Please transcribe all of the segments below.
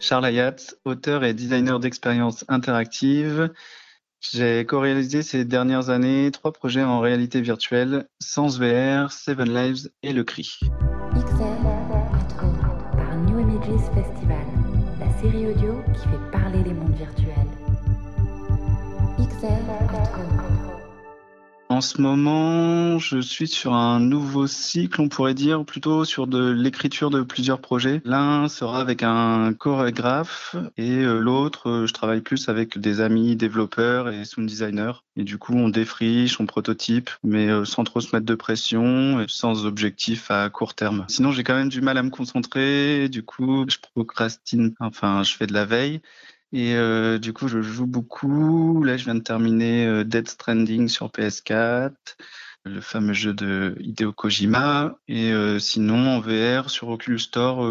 Charles Ayat, auteur et designer d'expériences interactives. J'ai co-réalisé ces dernières années trois projets en réalité virtuelle, Sans VR, Seven Lives et Le Cri. Par New Festival, la série audio qui fait parler les mondes virtuels. En ce moment, je suis sur un nouveau cycle, on pourrait dire, plutôt sur de l'écriture de plusieurs projets. L'un sera avec un chorégraphe et euh, l'autre, euh, je travaille plus avec des amis développeurs et sound designers. Et du coup, on défriche, on prototype, mais euh, sans trop se mettre de pression et sans objectif à court terme. Sinon, j'ai quand même du mal à me concentrer. Du coup, je procrastine. Enfin, je fais de la veille. Et euh, du coup, je joue beaucoup. Là, je viens de terminer euh, Dead Stranding sur PS4, le fameux jeu de Hideo Kojima. Et euh, sinon, en VR, sur Oculus Store,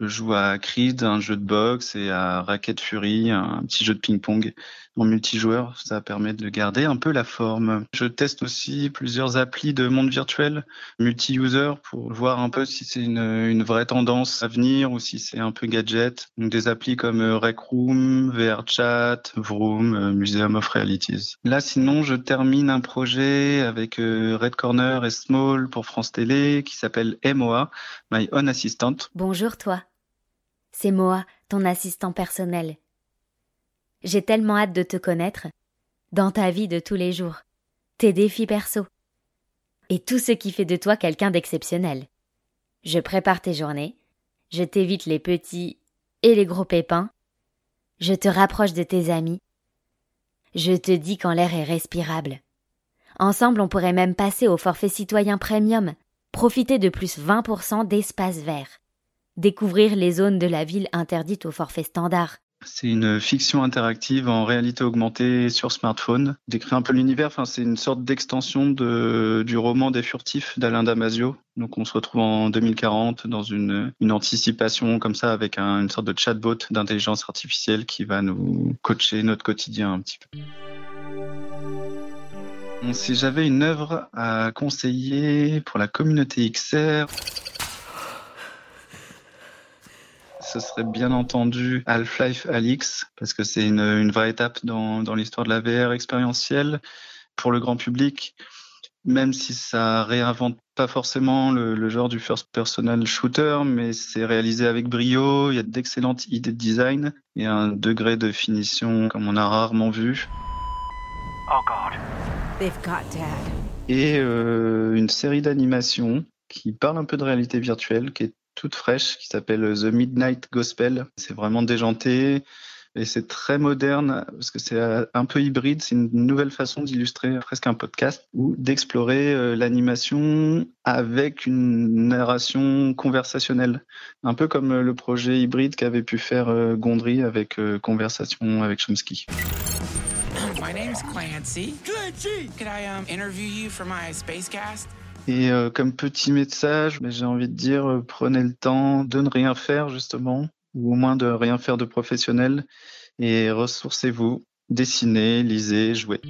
je joue à Creed, un jeu de boxe, et à Racket Fury, un petit jeu de ping-pong en multijoueur. Ça permet de garder un peu la forme. Je teste aussi plusieurs applis de monde virtuel, multi-user, pour voir un peu si c'est une, une, vraie tendance à venir ou si c'est un peu gadget. Donc des applis comme Rec Room, VR Chat, Vroom, Museum of Realities. Là, sinon, je termine un projet avec euh, Red Corner et Small pour France Télé qui s'appelle MOA, My Own Assistant. Bonjour toi. C'est Moa, ton assistant personnel. J'ai tellement hâte de te connaître, dans ta vie de tous les jours, tes défis perso, et tout ce qui fait de toi quelqu'un d'exceptionnel. Je prépare tes journées, je t'évite les petits et les gros pépins, je te rapproche de tes amis, je te dis quand l'air est respirable. Ensemble, on pourrait même passer au forfait citoyen premium, profiter de plus 20% d'espace vert découvrir les zones de la ville interdites au forfait standard. C'est une fiction interactive en réalité augmentée sur smartphone. Décrit un peu l'univers, enfin, c'est une sorte d'extension de, du roman des furtifs d'Alain Damasio. Donc on se retrouve en 2040 dans une, anticipation comme ça avec un, une sorte de chatbot d'intelligence artificielle qui va nous coacher notre quotidien un petit peu. Si j'avais une œuvre à conseiller pour la communauté XR, ce serait bien entendu Half-Life Alix, parce que c'est une, une, vraie étape dans, dans l'histoire de la VR expérientielle pour le grand public, même si ça réinvente pas forcément le, le genre du first personal shooter, mais c'est réalisé avec brio, il y a d'excellentes idées de design et un degré de finition comme on a rarement vu. Oh God. They've got Dad. Et euh, une série d'animations qui parle un peu de réalité virtuelle, qui est toute fraîche qui s'appelle The Midnight Gospel. C'est vraiment déjanté et c'est très moderne parce que c'est un peu hybride. C'est une nouvelle façon d'illustrer presque un podcast ou d'explorer euh, l'animation avec une narration conversationnelle. Un peu comme le projet hybride qu'avait pu faire euh, Gondry avec euh, Conversation avec Chomsky. My name's Clancy. Clancy! Could I um, interview you for my Spacecast? Et euh, comme petit message, j'ai envie de dire, euh, prenez le temps de ne rien faire justement, ou au moins de rien faire de professionnel, et ressourcez-vous, dessinez, lisez, jouez.